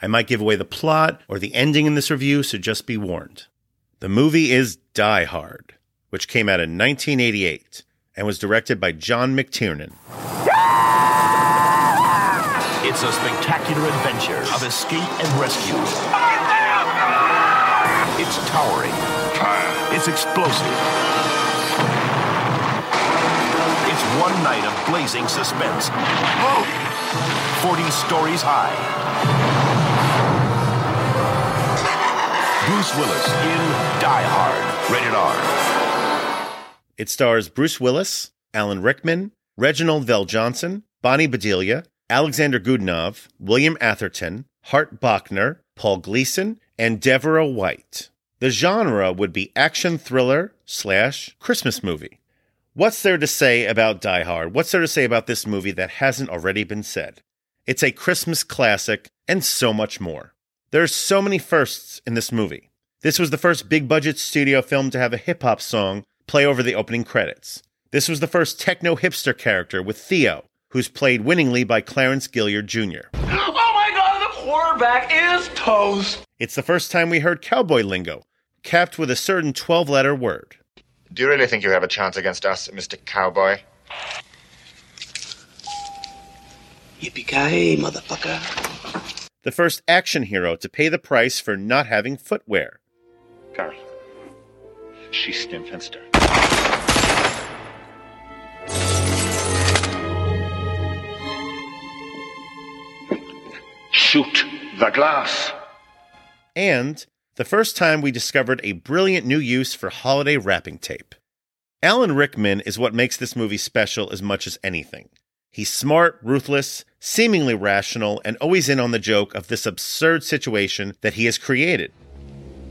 I might give away the plot or the ending in this review, so just be warned. The movie is Die Hard, which came out in 1988 and was directed by John McTiernan. It's a spectacular adventure of escape and rescue. It's towering. It's explosive. It's one night of blazing suspense. 40 stories high. Bruce Willis in Die Hard. Rated R. It stars Bruce Willis, Alan Rickman, Reginald VelJohnson, Bonnie Bedelia, Alexander Godunov, William Atherton, Hart Bochner, Paul Gleason, and Deborah White. The genre would be action thriller slash Christmas movie. What's there to say about Die Hard? What's there to say about this movie that hasn't already been said? It's a Christmas classic and so much more. There's so many firsts in this movie. This was the first big budget studio film to have a hip hop song play over the opening credits. This was the first techno hipster character with Theo, who's played winningly by Clarence Gilyard Jr. Oh my god, the quarterback is toast. It's the first time we heard cowboy lingo, capped with a certain 12 letter word. Do you really think you have a chance against us, Mr. Cowboy? Yippee-ki-yay, motherfucker. The first action hero to pay the price for not having footwear. Carl. Schieß dem Fenster. Shoot the glass. And the first time we discovered a brilliant new use for holiday wrapping tape. Alan Rickman is what makes this movie special as much as anything. He's smart, ruthless, seemingly rational, and always in on the joke of this absurd situation that he has created.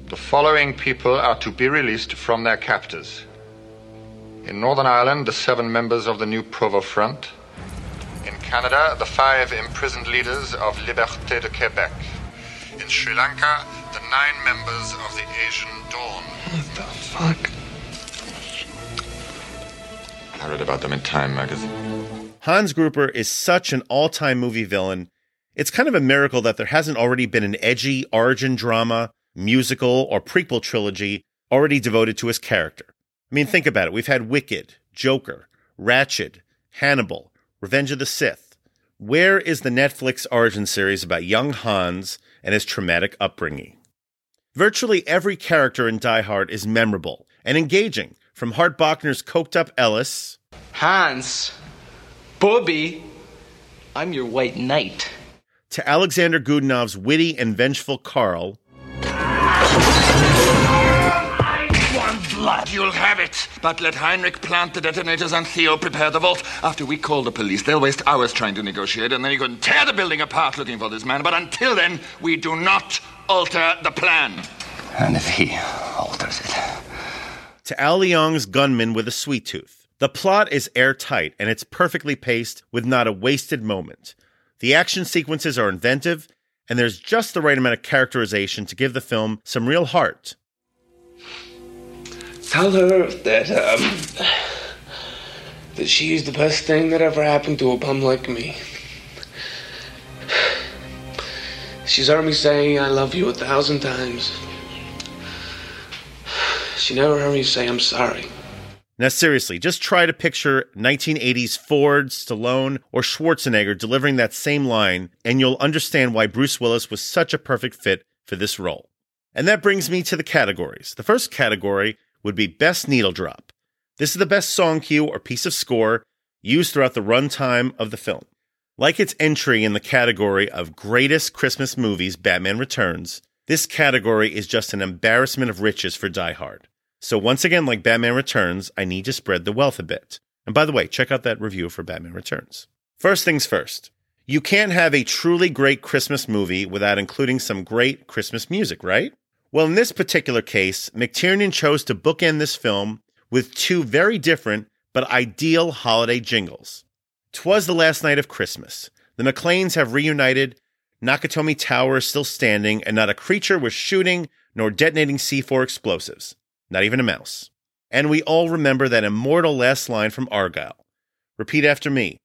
The following people are to be released from their captors. In Northern Ireland, the seven members of the New Provo Front. In Canada, the five imprisoned leaders of Liberté de Quebec. In Sri Lanka, the nine members of the Asian Dawn. What the fuck? I read about them in Time magazine. Hans Gruber is such an all time movie villain. It's kind of a miracle that there hasn't already been an edgy origin drama, musical, or prequel trilogy already devoted to his character. I mean, think about it. We've had Wicked, Joker, Ratched, Hannibal, Revenge of the Sith. Where is the Netflix origin series about young Hans and his traumatic upbringing? Virtually every character in Die Hard is memorable and engaging, from Hart Bochner's coked up Ellis Hans. Bobby. I'm your white knight. to Alexander Godunov's witty and vengeful Carl I Want blood, you'll have it. But let Heinrich plant the detonators and Theo prepare the vault. After we call the police, they'll waste hours trying to negotiate, and then you can tear the building apart looking for this man. But until then, we do not alter the plan. And if he alters it. to Al Leong's gunman with a sweet tooth. The plot is airtight and it's perfectly paced with not a wasted moment. The action sequences are inventive, and there's just the right amount of characterization to give the film some real heart. Tell her that, um, that she's the best thing that ever happened to a bum like me. She's heard me say I love you a thousand times. She never heard me say I'm sorry. Now, seriously, just try to picture 1980s Ford, Stallone, or Schwarzenegger delivering that same line, and you'll understand why Bruce Willis was such a perfect fit for this role. And that brings me to the categories. The first category would be Best Needle Drop. This is the best song cue or piece of score used throughout the runtime of the film. Like its entry in the category of Greatest Christmas Movies, Batman Returns, this category is just an embarrassment of riches for Die Hard. So, once again, like Batman Returns, I need to spread the wealth a bit. And by the way, check out that review for Batman Returns. First things first, You can't have a truly great Christmas movie without including some great Christmas music, right? Well, in this particular case, McTiernan chose to bookend this film with two very different but ideal holiday jingles. Twas the last night of Christmas. The McClanes have reunited. Nakatomi Tower is still standing, and not a creature was shooting nor detonating C4 explosives. Not even a mouse. And we all remember that immortal last line from Argyle. Repeat after me.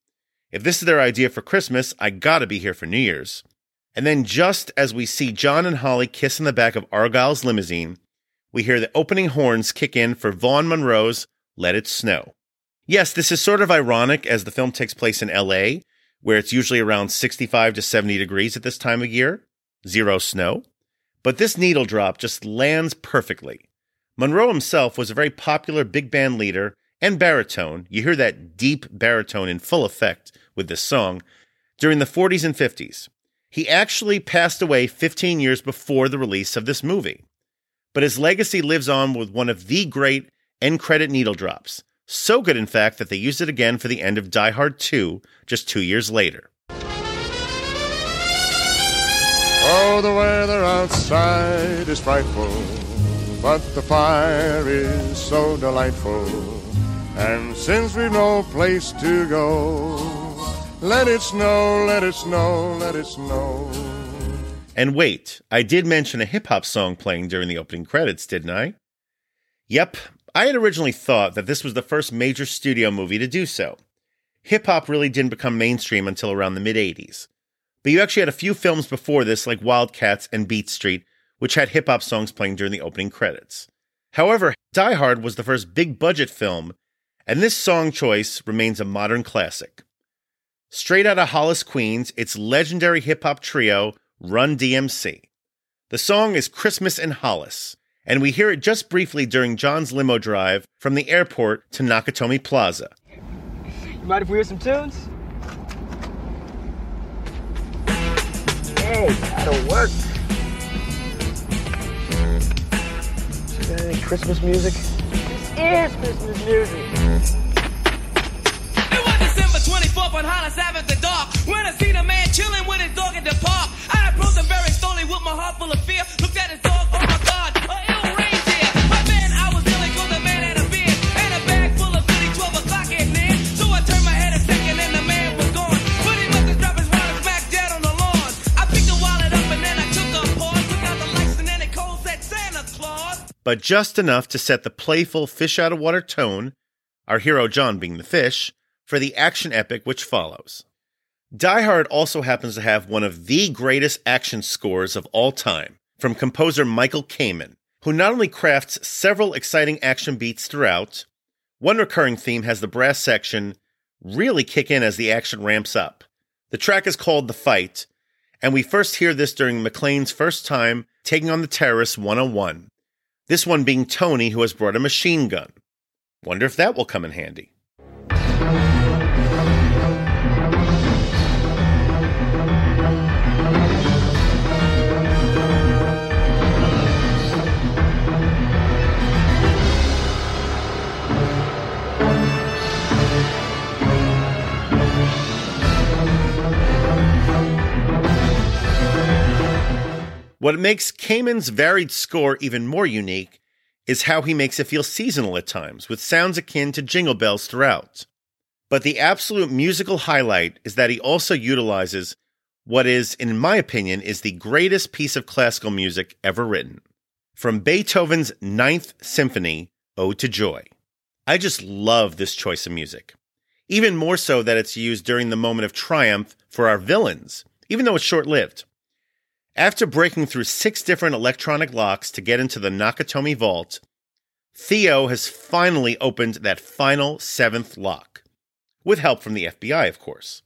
If this is their idea for Christmas, I gotta be here for New Year's. And then, just as we see John and Holly kiss in the back of Argyle's limousine, we hear the opening horns kick in for Vaughn Monroe's Let It Snow. Yes, this is sort of ironic as the film takes place in LA, where it's usually around 65 to 70 degrees at this time of year, zero snow. But this needle drop just lands perfectly. Monroe himself was a very popular big band leader and baritone. You hear that deep baritone in full effect with this song during the 40s and 50s. He actually passed away 15 years before the release of this movie. But his legacy lives on with one of the great end credit needle drops. So good, in fact, that they used it again for the end of Die Hard 2 just two years later. Oh, the weather outside is frightful, but the fire is so delightful. And since we've no place to go, let it snow, let it snow, let it snow. And wait, I did mention a hip hop song playing during the opening credits, didn't I? Yep, I had originally thought that this was the first major studio movie to do so. Hip hop really didn't become mainstream until around the mid 80s. But you actually had a few films before this, like Wildcats and Beat Street, which had hip hop songs playing during the opening credits. However, Die Hard was the first big budget film, and this song choice remains a modern classic. Straight out of Hollis, Queens, it's legendary hip hop trio Run DMC. The song is Christmas in Hollis, and we hear it just briefly during John's limo drive from the airport to Nakatomi Plaza. You mind if we hear some tunes? Hey, that'll work. Got any Christmas music? This is Christmas music. It was December 24th on Hollis Avenue, the dark. When I see the man chilling with his dog at the park, I approached him very slowly with my heart full of fear. Looked at his but just enough to set the playful fish out of water tone, our hero John being the fish, for the action epic which follows. Die Hard also happens to have one of the greatest action scores of all time from composer Michael Kamen, who not only crafts several exciting action beats throughout, one recurring theme has the brass section really kick in as the action ramps up. The track is called The Fight, and we first hear this during McClane's first time taking on the terrorists one on one. This one being Tony, who has brought a machine gun. Wonder if that will come in handy. What makes Kamen's varied score even more unique is how he makes it feel seasonal at times, with sounds akin to jingle bells throughout. But the absolute musical highlight is that he also utilizes what is, in my opinion, is the greatest piece of classical music ever written. From Beethoven's Ninth Symphony, Ode to Joy. I just love this choice of music. Even more so that it's used during the moment of triumph for our villains, even though it's short lived. After breaking through six different electronic locks to get into the Nakatomi vault, Theo has finally opened that final seventh lock, with help from the FBI, of course.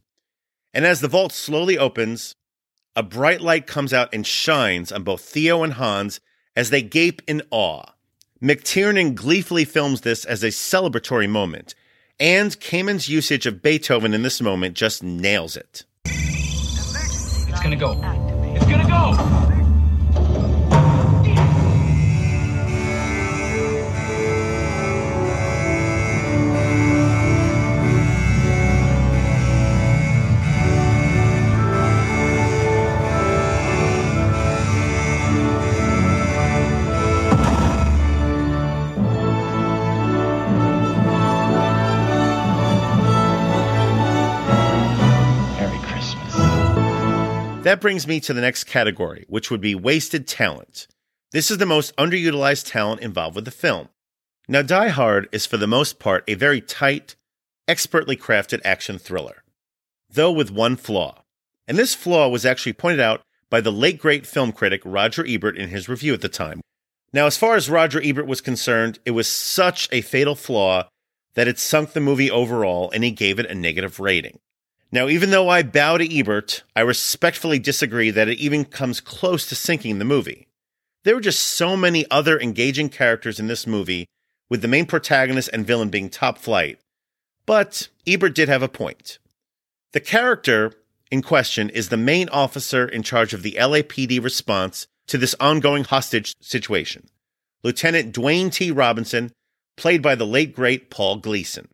And as the vault slowly opens, a bright light comes out and shines on both Theo and Hans as they gape in awe. McTiernan gleefully films this as a celebratory moment, and Kamen's usage of Beethoven in this moment just nails it. It's gonna go. It's gonna go! That brings me to the next category, which would be wasted talent. This is the most underutilized talent involved with the film. Now, Die Hard is for the most part a very tight, expertly crafted action thriller, though with one flaw. And this flaw was actually pointed out by the late great film critic Roger Ebert in his review at the time. Now, as far as Roger Ebert was concerned, it was such a fatal flaw that it sunk the movie overall and he gave it a negative rating. Now, even though I bow to Ebert, I respectfully disagree that it even comes close to sinking the movie. There were just so many other engaging characters in this movie, with the main protagonist and villain being top flight. But Ebert did have a point. The character in question is the main officer in charge of the LAPD response to this ongoing hostage situation, Lieutenant Dwayne T. Robinson, played by the late great Paul Gleason.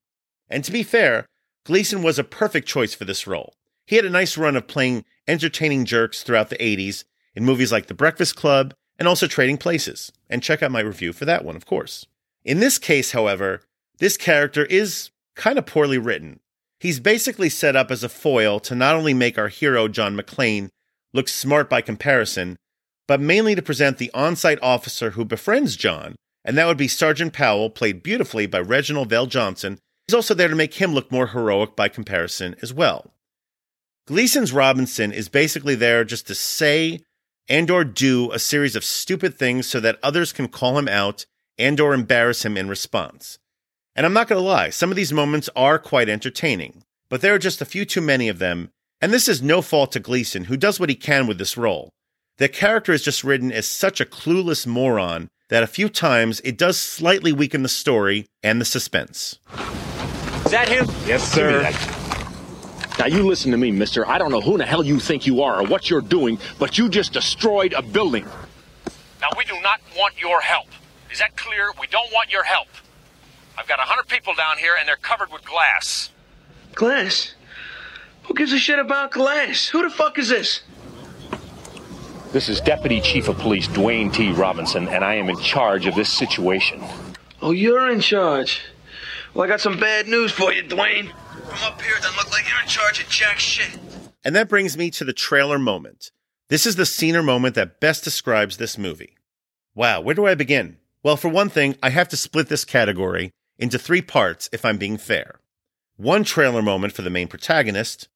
And to be fair, Gleason was a perfect choice for this role. He had a nice run of playing entertaining jerks throughout the 80s in movies like The Breakfast Club and also Trading Places. And check out my review for that one, of course. In this case, however, this character is kind of poorly written. He's basically set up as a foil to not only make our hero, John McClane, look smart by comparison, but mainly to present the on site officer who befriends John, and that would be Sergeant Powell, played beautifully by Reginald VelJohnson. He's also there to make him look more heroic by comparison as well. Gleason's Robinson is basically there just to say and or do a series of stupid things so that others can call him out and or embarrass him in response. And I'm not going to lie, some of these moments are quite entertaining, but there are just a few too many of them, and this is no fault to Gleason, who does what he can with this role. The character is just written as such a clueless moron that a few times it does slightly weaken the story and the suspense. Is that him? Yes, sir. Now you listen to me, mister. I don't know who in the hell you think you are or what you're doing, but you just destroyed a building. Now we do not want your help. Is that clear? We don't want your help. I've got a hundred people down here and they're covered with glass. Glass? Who gives a shit about glass? Who the fuck is this? This is Deputy Chief of Police Dwayne T. Robinson, and I am in charge of this situation. Oh, you're in charge. Well, I got some bad news for you, Dwayne. From up here, it doesn't look like you're in charge of jack shit. And that brings me to the trailer moment. This is the scene or moment that best describes this movie. Wow, where do I begin? Well, for one thing, I have to split this category into three parts if I'm being fair. One trailer moment for the main protagonist,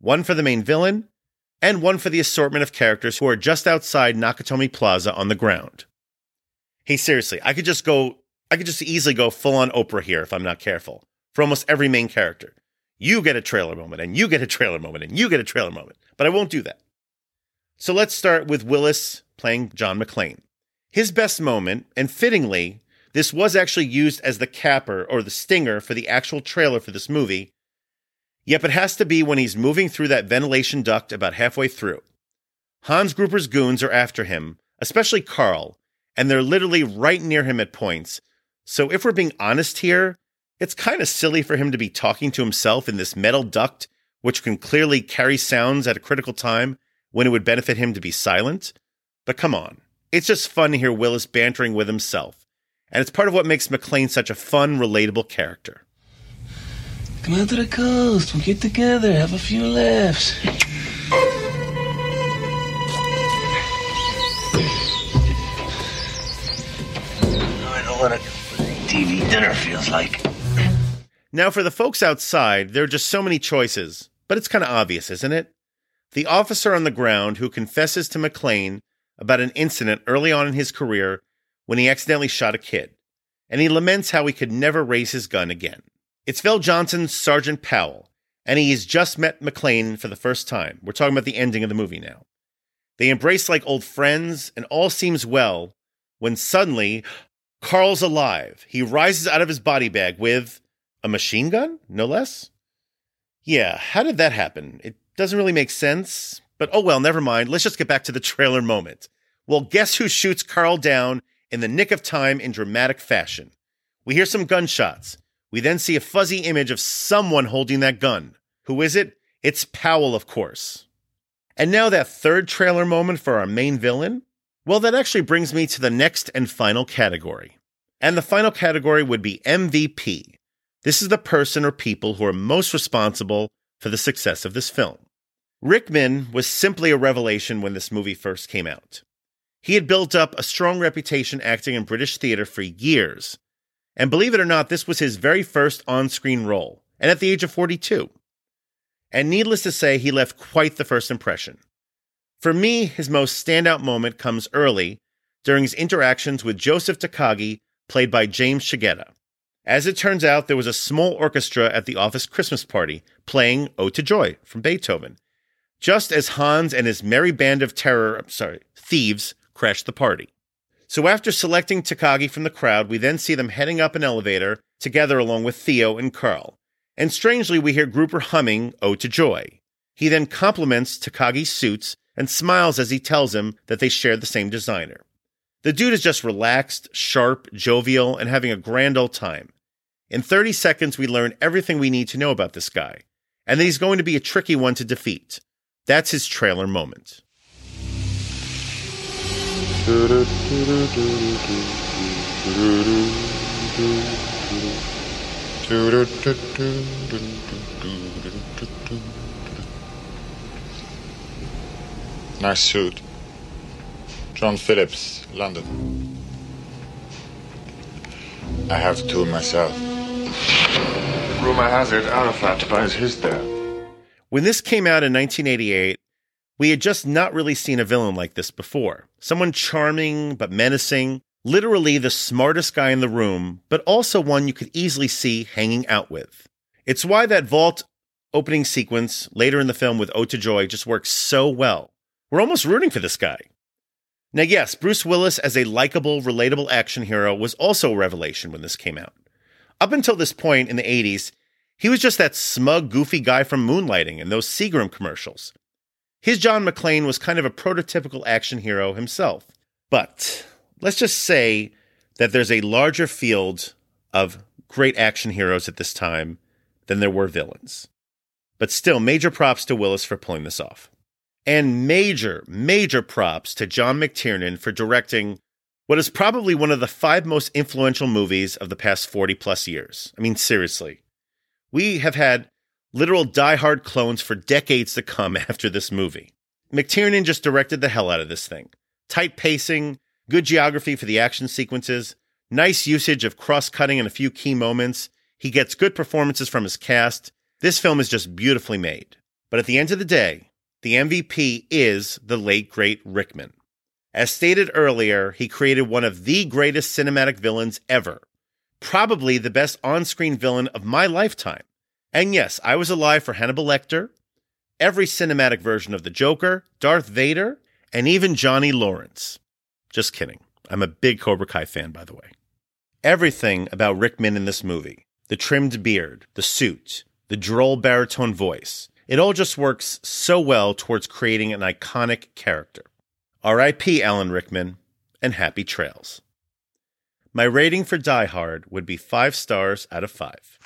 one for the main villain, and one for the assortment of characters who are just outside Nakatomi Plaza on the ground. Hey, seriously, I could just go, I could just easily go full on Oprah here if I'm not careful for almost every main character. You get a trailer moment, and you get a trailer moment, and you get a trailer moment, but I won't do that. So let's start with Willis playing John McClane. His best moment, and fittingly, this was actually used as the capper or the stinger for the actual trailer for this movie, Yep, it has to be when he's moving through that ventilation duct about halfway through. Hans Gruber's goons are after him, especially Carl, and they're literally right near him at points. So if we're being honest here, it's kind of silly for him to be talking to himself in this metal duct, which can clearly carry sounds at a critical time when it would benefit him to be silent. But come on, it's just fun to hear Willis bantering with himself, and it's part of what makes McClane such a fun, relatable character. Come out to the coast. We'll get together, have a few laughs. TV dinner feels like. Now, for the folks outside, there are just so many choices, but it's kind of obvious, isn't it? The officer on the ground who confesses to McClane about an incident early on in his career when he accidentally shot a kid, and he laments how he could never raise his gun again. It's VelJohnson's Sergeant Powell, and he's just met McClane for the first time. We're talking about the ending of the movie now. They embrace like old friends, and all seems well when suddenly Carl's alive. He rises out of his body bag with a machine gun, no less. Yeah, how did that happen? It doesn't really make sense, but oh well, never mind. Let's just get back to the trailer moment. Well, guess who shoots Carl down in the nick of time in dramatic fashion? We hear some gunshots. We then see a fuzzy image of someone holding that gun. Who is it? It's Powell, of course. And now that third trailer moment for our main villain? Well, that actually brings me to the next and final category. And the final category would be MVP. This is the person or people who are most responsible for the success of this film. Rickman was simply a revelation when this movie first came out. He had built up a strong reputation acting in British theater for years. And believe it or not, this was his very first on screen role, and at the age of 42. And needless to say, he left quite the first impression. For me, his most standout moment comes early during his interactions with Joseph Takagi, played by James Shigeta. As it turns out, there was a small orchestra at the office Christmas party playing Ode to Joy from Beethoven, just as Hans and his merry band of terror, sorry, thieves crashed the party. So after selecting Takagi from the crowd, we then see them heading up an elevator together along with Theo and Carl. And strangely, we hear Gruber humming Ode to Joy. He then compliments Takagi's suits and smiles as he tells him that they share the same designer. The dude is just relaxed, sharp, jovial, and having a grand old time. In 30 seconds, we learn everything we need to know about this guy, and that he's going to be a tricky one to defeat. That's his trailer moment. Nice suit. John Phillips, London. I have two myself. Rumor has it Arafat buys his there. When this came out in 1988, we had just not really seen a villain like this before. Someone charming but menacing, literally the smartest guy in the room, but also one you could easily see hanging out with. It's why that vault opening sequence later in the film with Ode to Joy just works so well. We're almost rooting for this guy. Now, yes, Bruce Willis as a likable, relatable action hero was also a revelation when this came out. Up until this point in the 80s, he was just that smug, goofy guy from Moonlighting and those Seagram commercials. His John McClane was kind of a prototypical action hero himself. But let's just say that there's a larger field of great action heroes at this time than there were villains. But still, major props to Willis for pulling this off. And major, major props to John McTiernan for directing what is probably one of the five most influential movies of the past 40 plus years. I mean, seriously. We have had literal die-hard clones for decades to come after this movie. McTiernan just directed the hell out of this thing. Tight pacing, good geography for the action sequences, nice usage of cross cutting in a few key moments. He gets good performances from his cast. This film is just beautifully made. But at the end of the day, the MVP is the late great Rickman. As stated earlier, he created one of the greatest cinematic villains ever. Probably the best on screen villain of my lifetime. And yes, I was alive for Hannibal Lecter, every cinematic version of the Joker, Darth Vader, and even Johnny Lawrence. Just kidding. I'm a big Cobra Kai fan, by the way. Everything about Rickman in this movie the trimmed beard, the suit, the droll baritone voice it all just works so well towards creating an iconic character. R.I.P. Alan Rickman, and happy trails. My rating for Die Hard would be five stars out of five.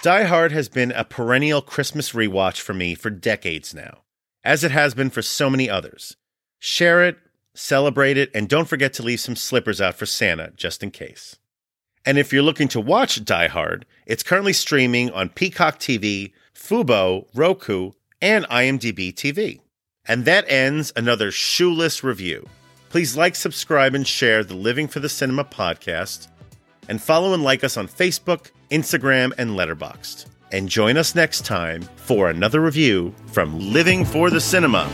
Die Hard has been a perennial Christmas rewatch for me for decades now, as it has been for so many others. Share it, celebrate it, and don't forget to leave some slippers out for Santa just in case. And if you're looking to watch Die Hard, it's currently streaming on Peacock TV, Fubo, Roku, and IMDb TV. And that ends another shoeless review. Please like, subscribe, and share the Living for the Cinema podcast, and follow and like us on Facebook, Instagram, and Letterboxd. And join us next time for another review from Living for the Cinema.